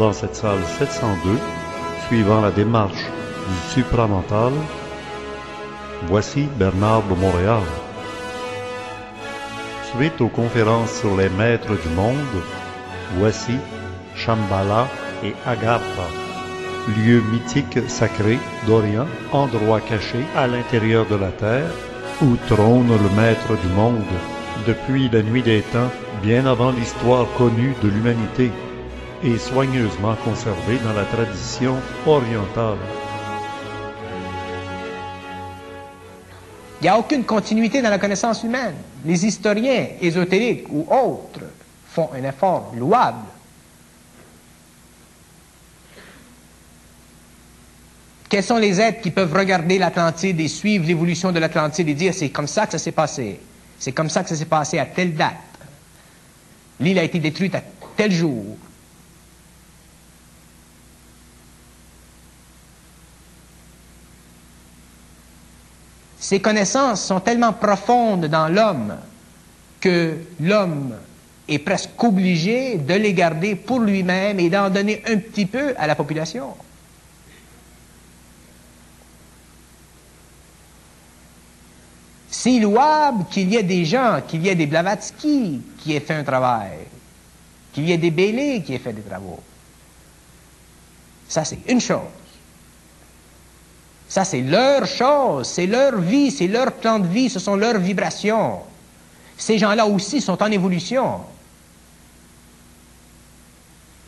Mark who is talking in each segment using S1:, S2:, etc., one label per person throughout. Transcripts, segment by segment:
S1: dans cette salle 702, suivant la démarche du supramental, voici Bernard de Montréal. Suite aux conférences sur les maîtres du monde, voici Shambhala et Agartha, lieu mythique sacré d'Orient, endroit caché à l'intérieur de la terre, où trône le maître du monde, depuis la nuit des temps, bien avant l'histoire connue de l'humanité, et soigneusement conservé dans la tradition orientale.
S2: Il n'y a aucune continuité dans la connaissance humaine. Les historiens ésotériques ou autres font un effort louable. Quels sont les êtres qui peuvent regarder l'Atlantide et suivre l'évolution de l'Atlantide et dire c'est comme ça que ça s'est passé, c'est comme ça que ça s'est passé à telle date. L'île a été détruite à tel jour. Ces connaissances sont tellement profondes dans l'homme que l'homme est presque obligé de les garder pour lui-même et d'en donner un petit peu à la population. C'est louable qu'il y ait des gens, qu'il y ait des Blavatsky qui aient fait un travail, qu'il y ait des Bélés qui aient fait des travaux. Ça, c'est une chose. Ça, c'est leur chose, c'est leur vie, c'est leur plan de vie, ce sont leurs vibrations. Ces gens-là aussi sont en évolution.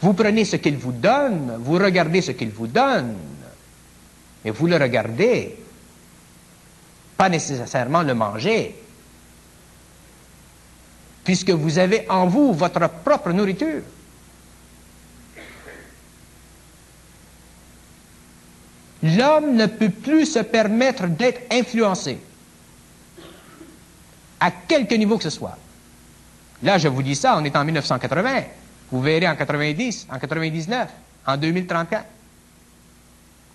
S2: Vous prenez ce qu'ils vous donnent, vous regardez ce qu'ils vous donnent, et vous le regardez, pas nécessairement le manger, puisque vous avez en vous votre propre nourriture. L'homme ne peut plus se permettre d'être influencé, à quelque niveau que ce soit. Là, je vous dis ça, on est en 1980. Vous verrez en 90, en 99, en 2034.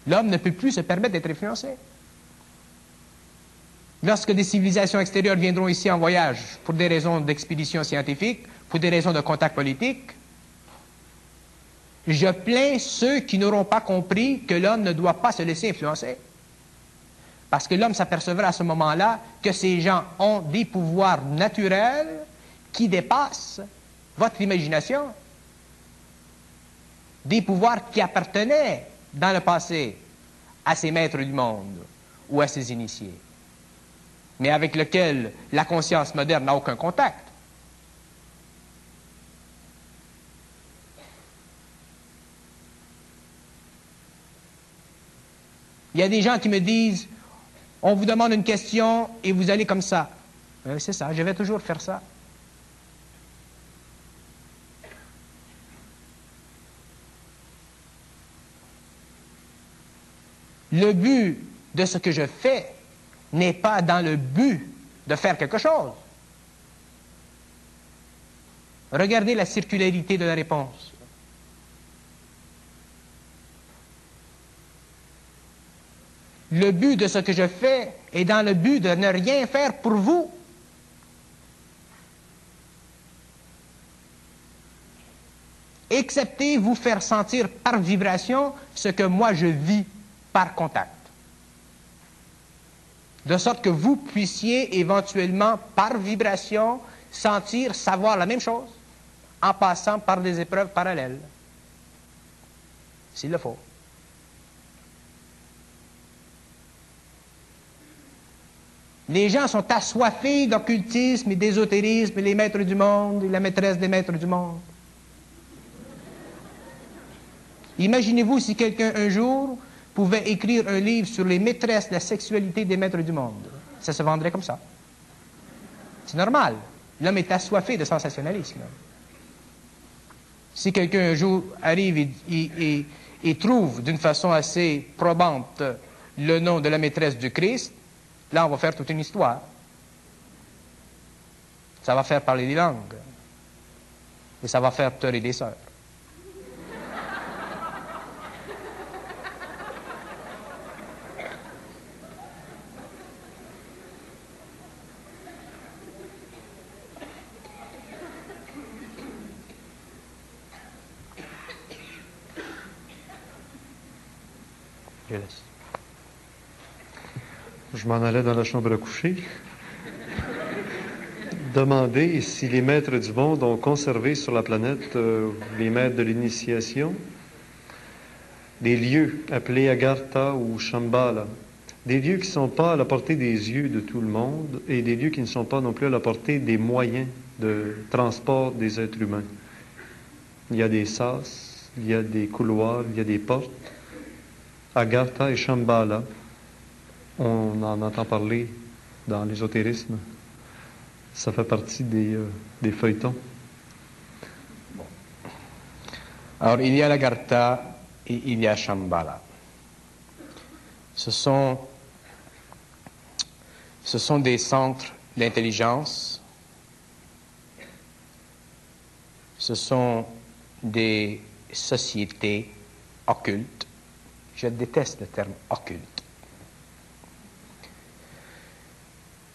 S2: L'homme ne peut plus se permettre d'être influencé. Lorsque des civilisations extérieures viendront ici en voyage pour des raisons d'expédition scientifique, pour des raisons de contact politique, je plains ceux qui n'auront pas compris que l'homme ne doit pas se laisser influencer. Parce que l'homme s'apercevra à ce moment-là que ces gens ont des pouvoirs naturels qui dépassent votre imagination. Des pouvoirs qui appartenaient dans le passé à ces maîtres du monde ou à ces initiés, mais avec lesquels la conscience moderne n'a aucun contact. Il y a des gens qui me disent, on vous demande une question et vous allez comme ça. Euh, c'est ça, je vais toujours faire ça. Le but de ce que je fais n'est pas dans le but de faire quelque chose. Regardez la circularité de la réponse. Le but de ce que je fais est dans le but de ne rien faire pour vous. Excepté vous faire sentir par vibration ce que moi je vis par contact. De sorte que vous puissiez éventuellement, par vibration, sentir, savoir la même chose en passant par des épreuves parallèles. S'il le faut. Les gens sont assoiffés d'occultisme et d'ésotérisme, les maîtres du monde, et la maîtresse des maîtres du monde. Imaginez-vous si quelqu'un un jour pouvait écrire un livre sur les maîtresses de la sexualité des maîtres du monde. Ça se vendrait comme ça. C'est normal. L'homme est assoiffé de sensationnalisme. Si quelqu'un un jour arrive et trouve d'une façon assez probante le nom de la maîtresse du Christ, Là, on va faire toute une histoire. Ça va faire parler des langues. Et ça va faire pleurer des sœurs. Je laisse.
S3: Je m'en allais dans la chambre à coucher. Demander si les maîtres du monde ont conservé sur la planète euh, les maîtres de l'initiation, des lieux appelés Agartha ou Shambhala, des lieux qui ne sont pas à la portée des yeux de tout le monde et des lieux qui ne sont pas non plus à la portée des moyens de transport des êtres humains. Il y a des sas, il y a des couloirs, il y a des portes. Agartha et Shambhala, on en entend parler dans l'ésotérisme. Ça fait partie des, euh, feuilletons.
S2: Alors, il y a l'Agartha et il y a Shambhala. Ce sont, ce sont des centres d'intelligence. Ce sont des sociétés occultes. Je déteste le terme occulte.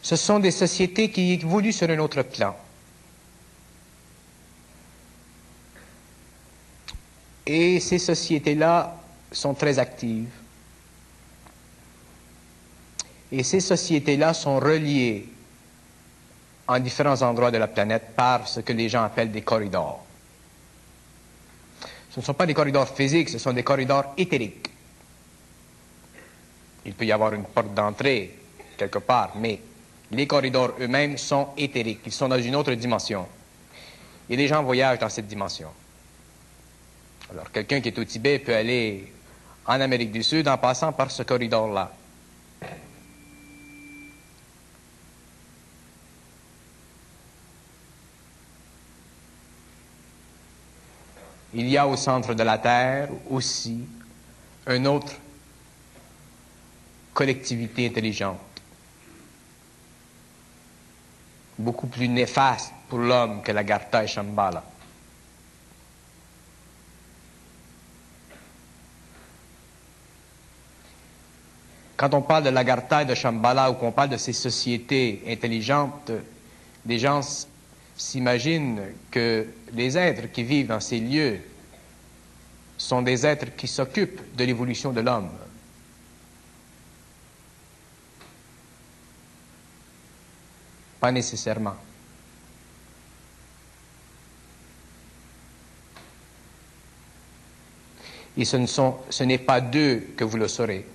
S2: Ce sont des sociétés qui évoluent sur un autre plan. Et ces sociétés-là sont très actives. Et ces sociétés-là sont reliées en différents endroits de la planète par ce que les gens appellent des corridors. Ce ne sont pas des corridors physiques, ce sont des corridors éthériques. Il peut y avoir une porte d'entrée quelque part, mais les corridors eux-mêmes sont éthériques, ils sont dans une autre dimension. Et les gens voyagent dans cette dimension. Alors, quelqu'un qui est au Tibet peut aller en Amérique du Sud en passant par ce corridor-là. Il y a au centre de la Terre aussi une autre collectivité intelligente, beaucoup plus néfaste pour l'homme que la Gartha et Shambhala. Quand on parle de l'Agartha et de Shambhala ou qu'on parle de ces sociétés intelligentes, des gens s'imaginent que les êtres qui vivent dans ces lieux sont des êtres qui s'occupent de l'évolution de l'homme. Pas nécessairement. Et ce, n'est pas d'eux que vous le saurez.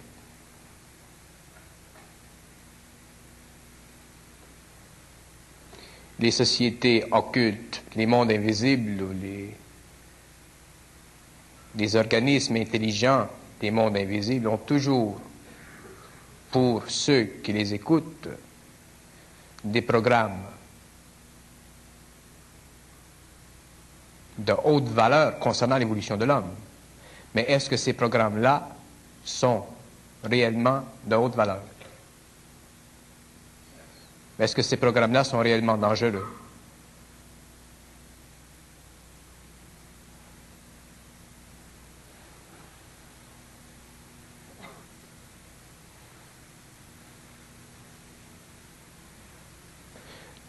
S2: les sociétés occultes, les mondes invisibles les organismes intelligents des mondes invisibles ont toujours, pour ceux qui les écoutent, des programmes de haute valeur concernant l'évolution de l'homme. Mais est-ce que ces programmes-là sont réellement de haute valeur? Est-ce que ces programmes-là sont réellement dangereux?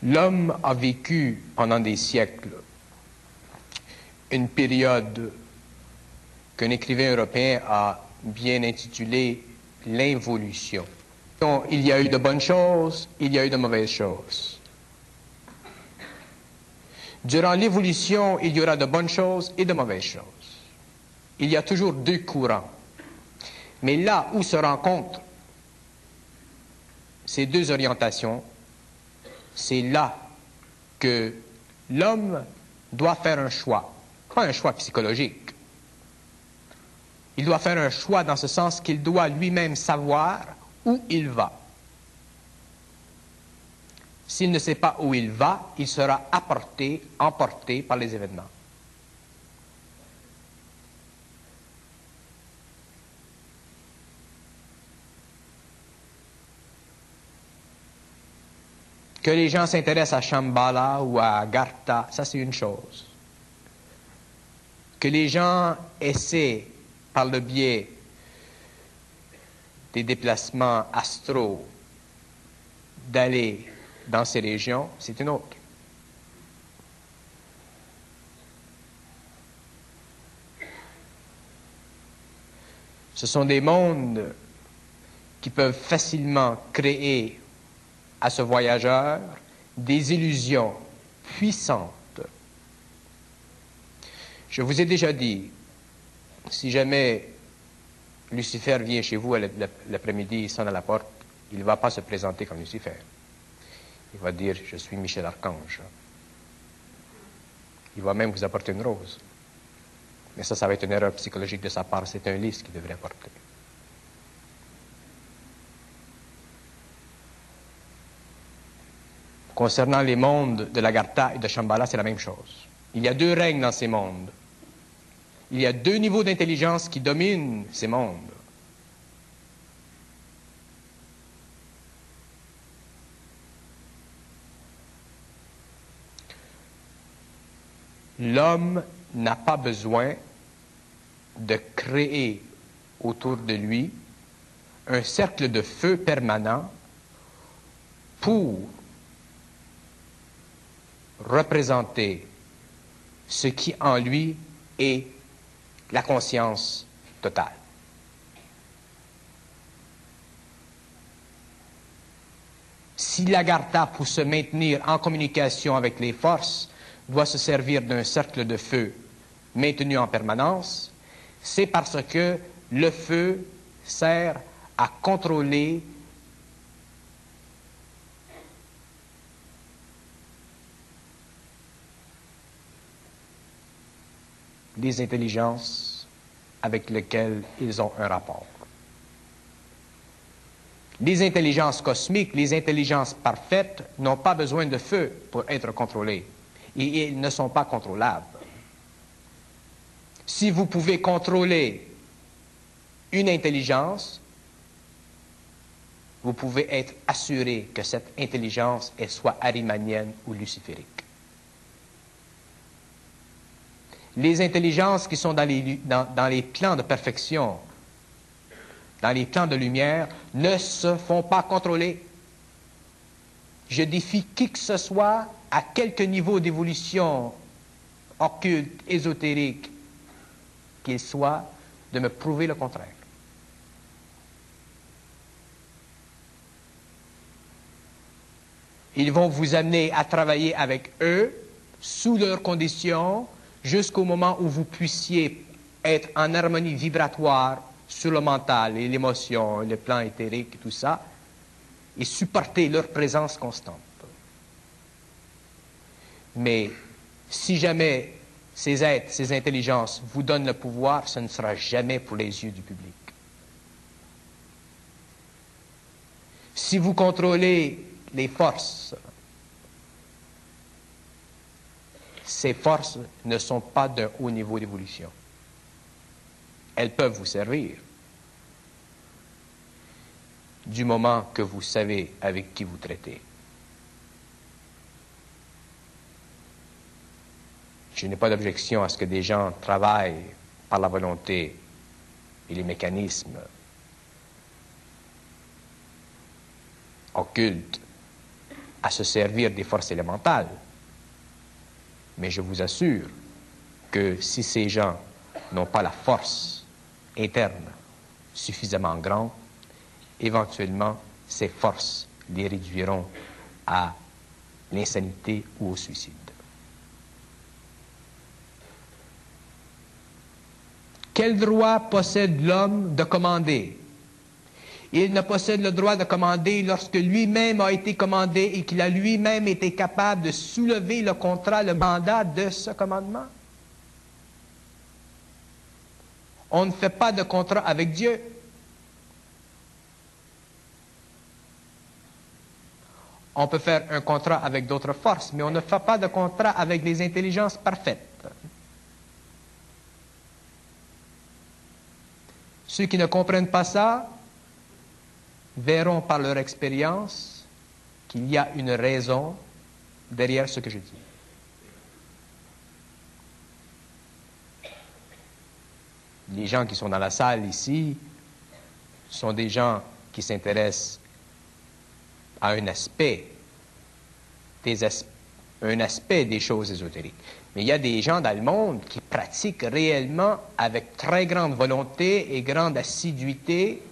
S2: L'homme a vécu pendant des siècles une période qu'un écrivain européen a bien intitulée l'involution. Il y a eu de bonnes choses, il y a eu de mauvaises choses. Durant l'évolution, il y aura de bonnes choses et de mauvaises choses. Il y a toujours deux courants. Mais là où se rencontrent ces deux orientations, c'est là que l'homme doit faire un choix, pas un choix psychologique. Il doit faire un choix dans ce sens qu'il doit lui-même savoir où il va. S'il ne sait pas où il va, il sera apporté, emporté par les événements. Que les gens s'intéressent à Shambhala ou à Gartha, ça c'est une chose. Que les gens essaient, par le biais des déplacements astraux d'aller dans ces régions, c'est une autre. Ce sont des mondes qui peuvent facilement créer à ce voyageur des illusions puissantes. Je vous ai déjà dit, si jamais Lucifer vient chez vous l'après-midi, il sonne à la porte, il ne va pas se présenter comme Lucifer. Il va dire, je suis Michel Archange. Il va même vous apporter une rose. Mais ça, ça va être une erreur psychologique de sa part. C'est un lys qu'il devrait apporter. Concernant les mondes de l'Agartha et de Shambhala, c'est la même chose. Il y a deux règnes dans ces mondes. Il y a deux niveaux d'intelligence qui dominent ces mondes. L'homme n'a pas besoin de créer autour de lui un cercle de feu permanent pour représenter ce qui en lui est la conscience totale. Si l'Agartha, pour se maintenir en communication avec les forces, doit se servir d'un cercle de feu maintenu en permanence, c'est parce que le feu sert à contrôler les intelligences avec lesquelles ils ont un rapport. Les intelligences cosmiques, les intelligences parfaites n'ont pas besoin de feu pour être contrôlées et ils ne sont pas contrôlables. Si vous pouvez contrôler une intelligence, vous pouvez être assuré que cette intelligence soit arimanienne ou luciférique. Les intelligences qui sont dans les, plans de perfection, dans les plans de lumière, ne se font pas contrôler. Je défie qui que ce soit à quelque niveau d'évolution occulte, ésotérique qu'il soit, de me prouver le contraire. Ils vont vous amener à travailler avec eux sous leurs conditions jusqu'au moment où vous puissiez être en harmonie vibratoire sur le mental et l'émotion, le plan éthérique et tout ça, et supporter leur présence constante. Mais si jamais ces êtres, ces intelligences vous donnent le pouvoir, ce ne sera jamais pour les yeux du public. Si vous contrôlez les forces, ces forces ne sont pas d'un haut niveau d'évolution. Elles peuvent vous servir du moment que vous savez avec qui vous traitez. Je n'ai pas d'objection à ce que des gens travaillent par la volonté et les mécanismes occultes à se servir des forces élémentales. Mais je vous assure que si ces gens n'ont pas la force interne suffisamment grande, éventuellement ces forces les réduiront à l'insanité ou au suicide. Quel droit possède l'homme de commander Il ne possède le droit de commander lorsque lui-même a été commandé et qu'il a lui-même été capable de soulever le contrat, le mandat de ce commandement. On ne fait pas de contrat avec Dieu. On peut faire un contrat avec d'autres forces, mais on ne fait pas de contrat avec les intelligences parfaites. Ceux qui ne comprennent pas ça verront par leur expérience qu'il y a une raison derrière ce que je dis. Les gens qui sont dans la salle ici sont des gens qui s'intéressent à un aspect des choses ésotériques. Mais il y a des gens dans le monde qui pratiquent réellement avec très grande volonté et grande assiduité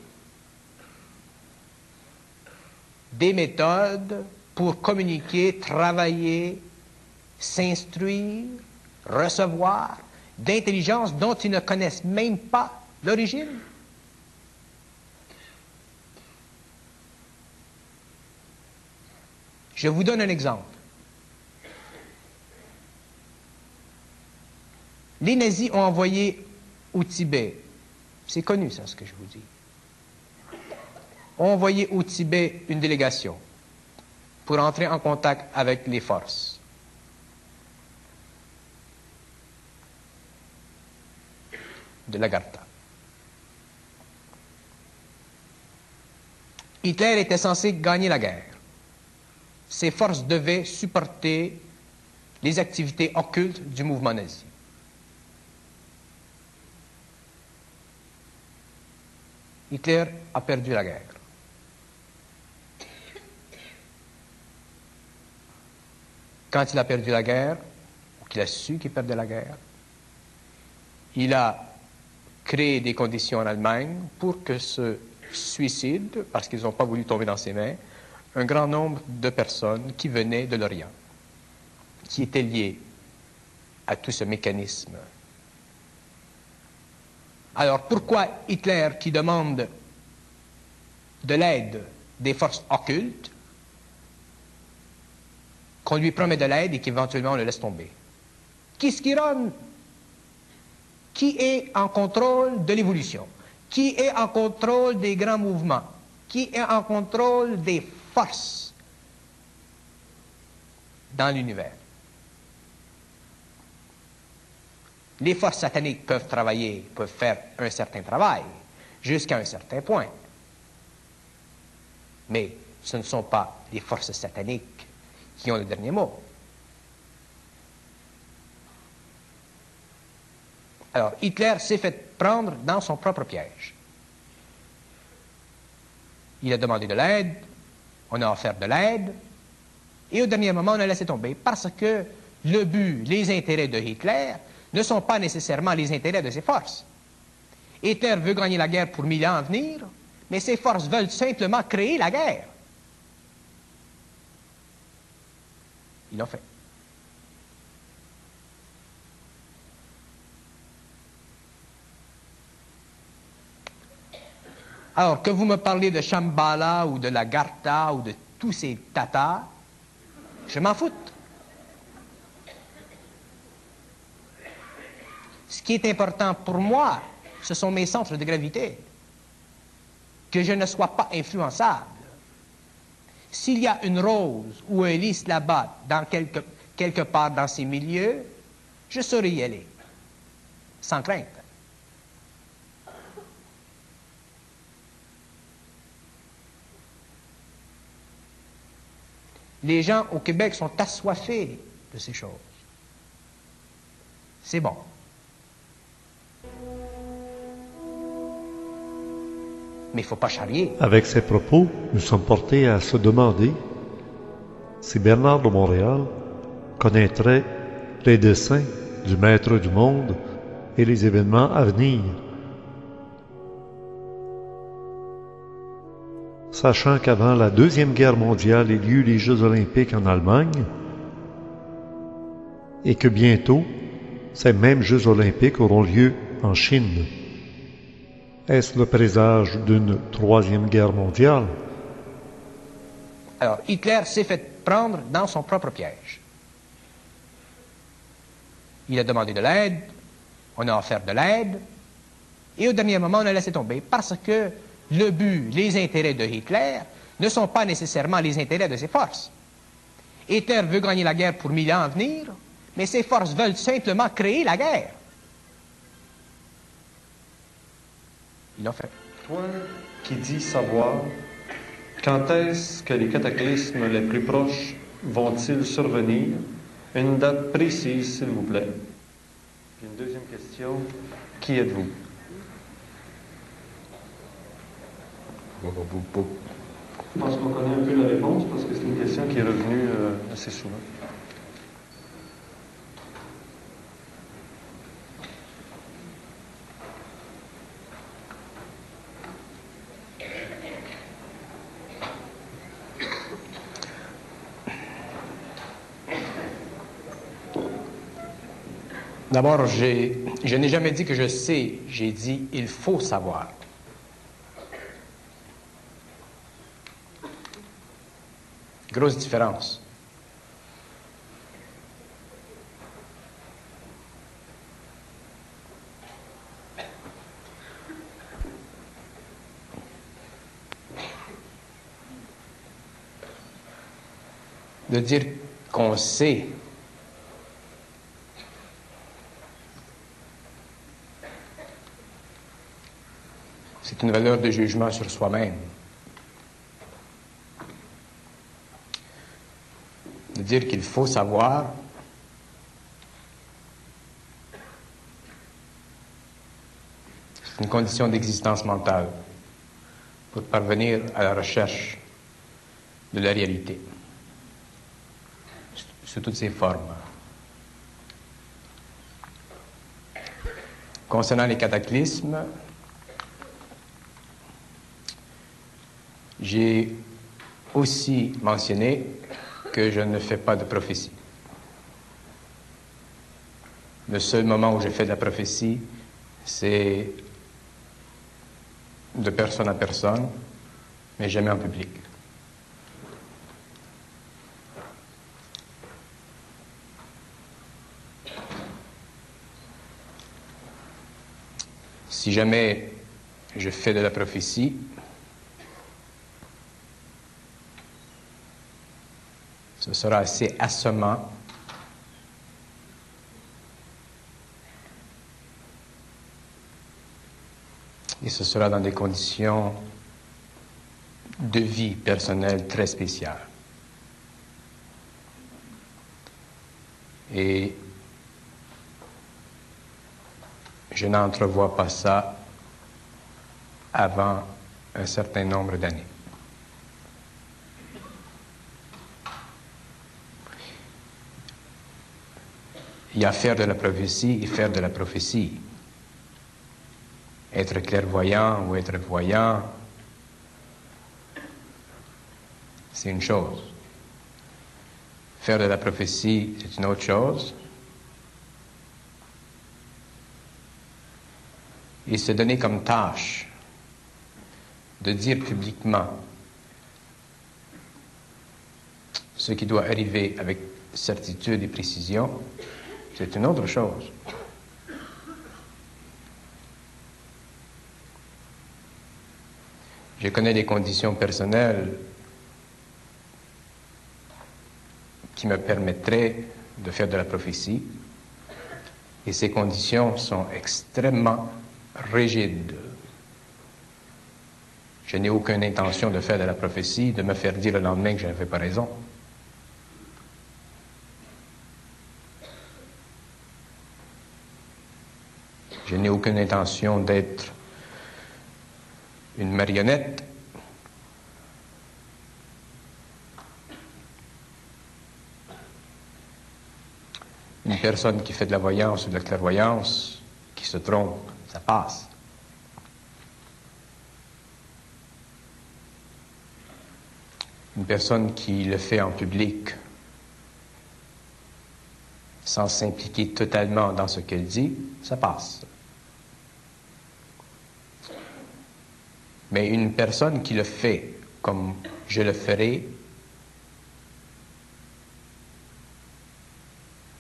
S2: des méthodes pour communiquer, travailler, s'instruire, recevoir d'intelligence dont ils ne connaissent même pas l'origine. Je vous donne un exemple. Les nazis ont envoyé au Tibet, c'est connu ça ce que je vous dis, ont envoyé au Tibet une délégation pour entrer en contact avec les forces. de l'Agartha. Hitler était censé gagner la guerre. Ses forces devaient supporter les activités occultes du mouvement nazi. Hitler a perdu la guerre. Quand il a perdu la guerre, ou qu'il a su qu'il perdait la guerre, il a créé des conditions en Allemagne pour que se suicide, parce qu'ils n'ont pas voulu tomber dans ses mains, un grand nombre de personnes qui venaient de l'Orient, qui étaient liées à tout ce mécanisme. Alors pourquoi Hitler, qui demande de l'aide des forces occultes, qu'on lui promet de l'aide et qu'éventuellement on le laisse tomber Kiskiron, qui est en contrôle de l'évolution, qui est en contrôle des grands mouvements, qui est en contrôle des forces dans l'univers? Les forces sataniques peuvent travailler, peuvent faire un certain travail, jusqu'à un certain point. Mais ce ne sont pas les forces sataniques qui ont le dernier mot. Alors, Hitler s'est fait prendre dans son propre piège. Il a demandé de l'aide, on a offert de l'aide, et au dernier moment, on a laissé tomber parce que le but, les intérêts de Hitler ne sont pas nécessairement les intérêts de ses forces. Hitler veut gagner la guerre pour mille ans à venir, mais ses forces veulent simplement créer la guerre. Ils l'ont fait. Alors, que vous me parlez de Shambhala ou de la Gartha ou de tous ces tatas, je m'en fous. Ce qui est important pour moi, ce sont mes centres de gravité. Que je ne sois pas influençable. S'il y a une rose ou un lys là-bas, dans quelque, quelque part dans ces milieux, je saurais y aller, sans crainte. Les gens au Québec sont assoiffés de ces choses. C'est bon.
S1: Avec ces propos, nous sommes portés à se demander si Bernard de Montréal connaîtrait les desseins du Maître du monde et les événements à venir. sachant qu'avant la Deuxième Guerre mondiale il y eut les Jeux olympiques en Allemagne et que bientôt ces mêmes Jeux olympiques auront lieu en Chine. Est-ce le présage d'une Troisième Guerre mondiale?
S2: Alors, Hitler s'est fait prendre dans son propre piège. Il a demandé de l'aide, on a offert de l'aide, et au dernier moment, on a laissé tomber parce que le but, les intérêts de Hitler ne sont pas nécessairement les intérêts de ses forces. Hitler veut gagner la guerre pour mille ans à venir, mais ses forces veulent simplement créer la guerre. Il l'a fait.
S3: Toi qui dis savoir, quand est-ce que les cataclysmes les plus proches vont-ils survenir? Une date précise, s'il vous plaît. une deuxième question. Qui êtes-vous? Je pense qu'on connaît un peu la réponse parce que c'est une question qui est revenue euh, assez souvent.
S2: D'abord, je n'ai jamais dit que je sais, j'ai dit il faut savoir. Grosse différence. De dire qu'on sait une valeur de jugement sur soi-même. De dire qu'il faut savoir c'est une condition d'existence mentale pour parvenir à la recherche de la réalité sous toutes ses formes. Concernant les cataclysmes, J'ai aussi mentionné que je ne fais pas de prophétie. Le seul moment où je fais de la prophétie, c'est de personne à personne, mais jamais en public. Si jamais je fais de la prophétie, Ce sera assez assommant. Et ce sera dans des conditions de vie personnelle très spéciales. Et je n'entrevois pas ça avant un certain nombre d'années. Il y a faire de la prophétie et faire de la prophétie. Être clairvoyant ou être voyant, c'est une chose. Faire de la prophétie, c'est une autre chose. Et se donner comme tâche de dire publiquement ce qui doit arriver avec certitude et précision, c'est une autre chose. Je connais des conditions personnelles qui me permettraient de faire de la prophétie, et ces conditions sont extrêmement rigides. Je n'ai aucune intention de faire de la prophétie, de me faire dire le lendemain que je n'avais pas raison. Je n'ai aucune intention d'être une marionnette. Une personne qui fait de la voyance ou de la clairvoyance, qui se trompe, ça passe. Une personne qui le fait en public sans s'impliquer totalement dans ce qu'elle dit, ça passe. Mais une personne qui le fait comme je le ferai,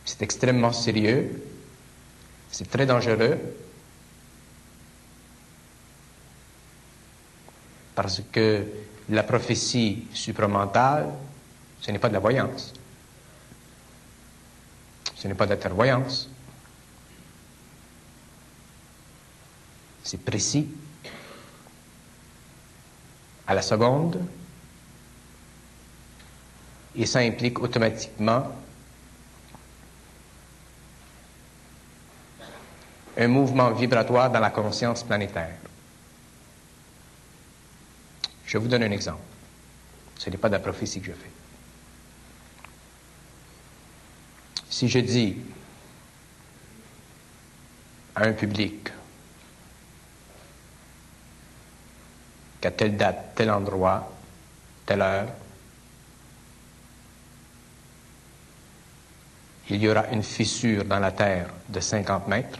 S2: c'est extrêmement sérieux, c'est très dangereux, parce que la prophétie supramentale, ce n'est pas de la voyance. Ce n'est pas de la clairvoyance. C'est précis à la seconde, et ça implique automatiquement un mouvement vibratoire dans la conscience planétaire. Je vous donne un exemple. Ce n'est pas de la prophétie que je fais. Si je dis à un public qu'à telle date, tel endroit, telle heure, il y aura une fissure dans la terre de 50 mètres.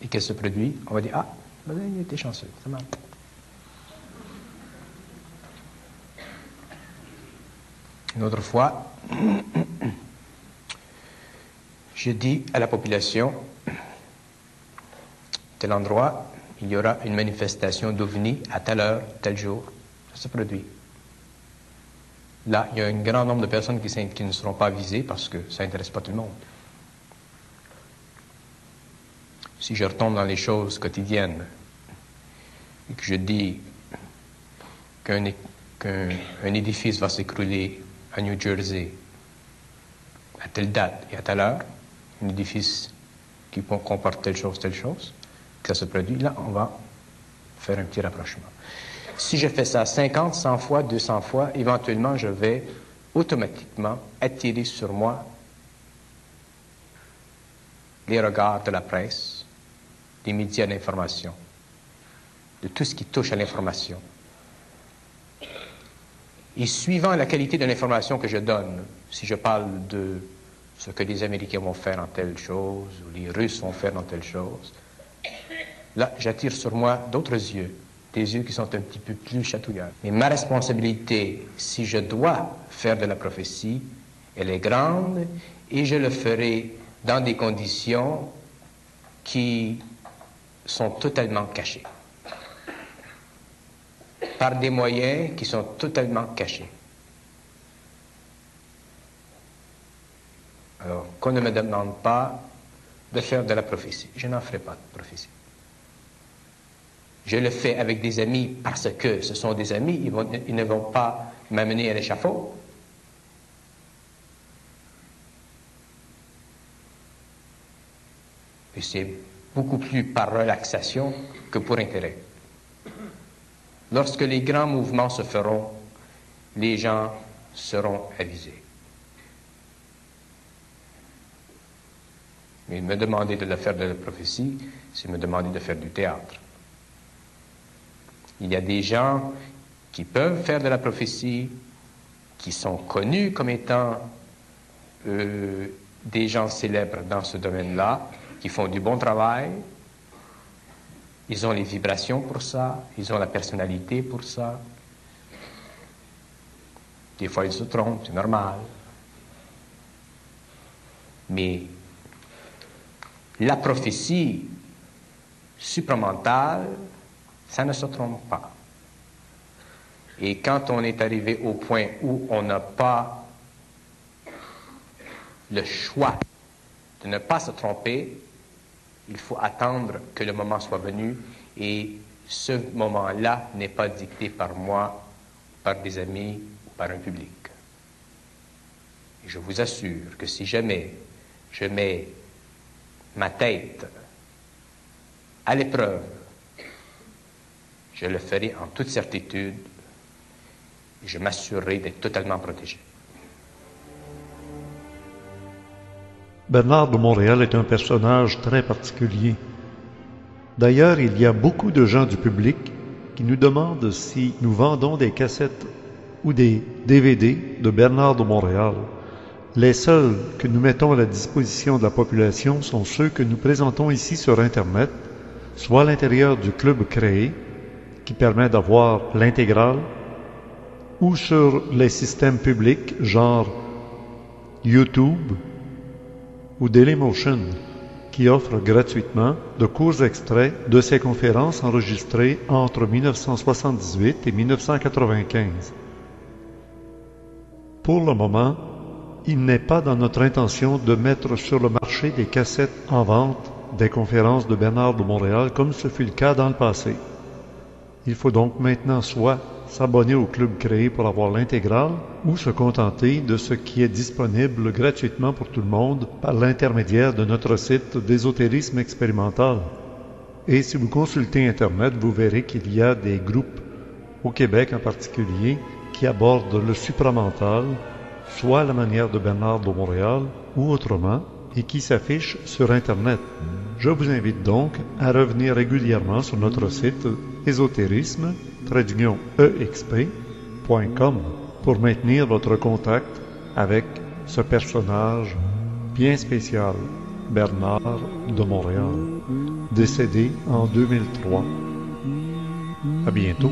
S2: Et qu'elle se produit, on va dire, ah, ben, il était chanceux, ça marche. Une autre fois, je dis à la population, tel endroit, il y aura une manifestation d'OVNI à telle heure, tel jour. Ça se produit. Là, il y a un grand nombre de personnes qui, ne seront pas visées parce que ça n'intéresse pas tout le monde. Si je retombe dans les choses quotidiennes et que je dis qu'un édifice va s'écrouler à New Jersey à telle date et à telle heure, un édifice qui comporte telle chose, telle chose, que ça se produit, là, on va faire un petit rapprochement. Si je fais ça 50, 100 fois, 200 fois, éventuellement, je vais automatiquement attirer sur moi les regards de la presse, des médias d'information, de tout ce qui touche à l'information. Et suivant la qualité de l'information que je donne, si je parle de ce que les Américains vont faire en telle chose, ou les Russes vont faire dans telle chose, là, j'attire sur moi d'autres yeux des yeux qui sont un petit peu plus chatouillants. Mais ma responsabilité, si je dois faire de la prophétie, elle est grande et je le ferai dans des conditions qui sont totalement cachées. Par des moyens qui sont totalement cachés. Alors, qu'on ne me demande pas de faire de la prophétie. Je n'en ferai pas de prophétie. Je le fais avec des amis parce que ce sont des amis, ils, ne vont pas m'amener à l'échafaud. Et c'est beaucoup plus par relaxation que pour intérêt. Lorsque les grands mouvements se feront, les gens seront avisés. Mais me demander de le faire de la prophétie, c'est me demander de faire du théâtre. Il y a des gens qui peuvent faire de la prophétie, qui sont connus comme étant euh, des gens célèbres dans ce domaine-là, qui font du bon travail. Ils ont les vibrations pour ça, ils ont la personnalité pour ça. Des fois, ils se trompent, c'est normal. Mais la prophétie supramentale, ça ne se trompe pas. Et quand on est arrivé au point où on n'a pas le choix de ne pas se tromper, il faut attendre que le moment soit venu et ce moment-là n'est pas dicté par moi, par des amis ou par un public. Et je vous assure que si jamais je mets ma tête à l'épreuve je le ferai en toute certitude et je m'assurerai d'être totalement protégé.
S1: Bernard de Montréal est un personnage très particulier. D'ailleurs, il y a beaucoup de gens du public qui nous demandent si nous vendons des cassettes ou des DVD de Bernard de Montréal. Les seuls que nous mettons à la disposition de la population sont ceux que nous présentons ici sur Internet, soit à l'intérieur du club créé, qui permet d'avoir l'intégrale, ou sur les systèmes publics genre YouTube ou Dailymotion, qui offrent gratuitement de courts extraits de ces conférences enregistrées entre 1978 et 1995. Pour le moment, il n'est pas dans notre intention de mettre sur le marché des cassettes en vente des conférences de Bernard de Montréal comme ce fut le cas dans le passé. Il faut donc maintenant soit s'abonner au club créé pour avoir l'intégrale ou se contenter de ce qui est disponible gratuitement pour tout le monde par l'intermédiaire de notre site d'ésotérisme expérimental. Et si vous consultez Internet, vous verrez qu'il y a des groupes, au Québec en particulier, qui abordent le supramental, soit à la manière de Bernard de Montréal ou autrement, et qui s'affichent sur Internet. Je vous invite donc à revenir régulièrement sur notre site ésotérisme exp.com pour maintenir votre contact avec ce personnage bien spécial, Bernard de Montréal, décédé en 2003. À bientôt.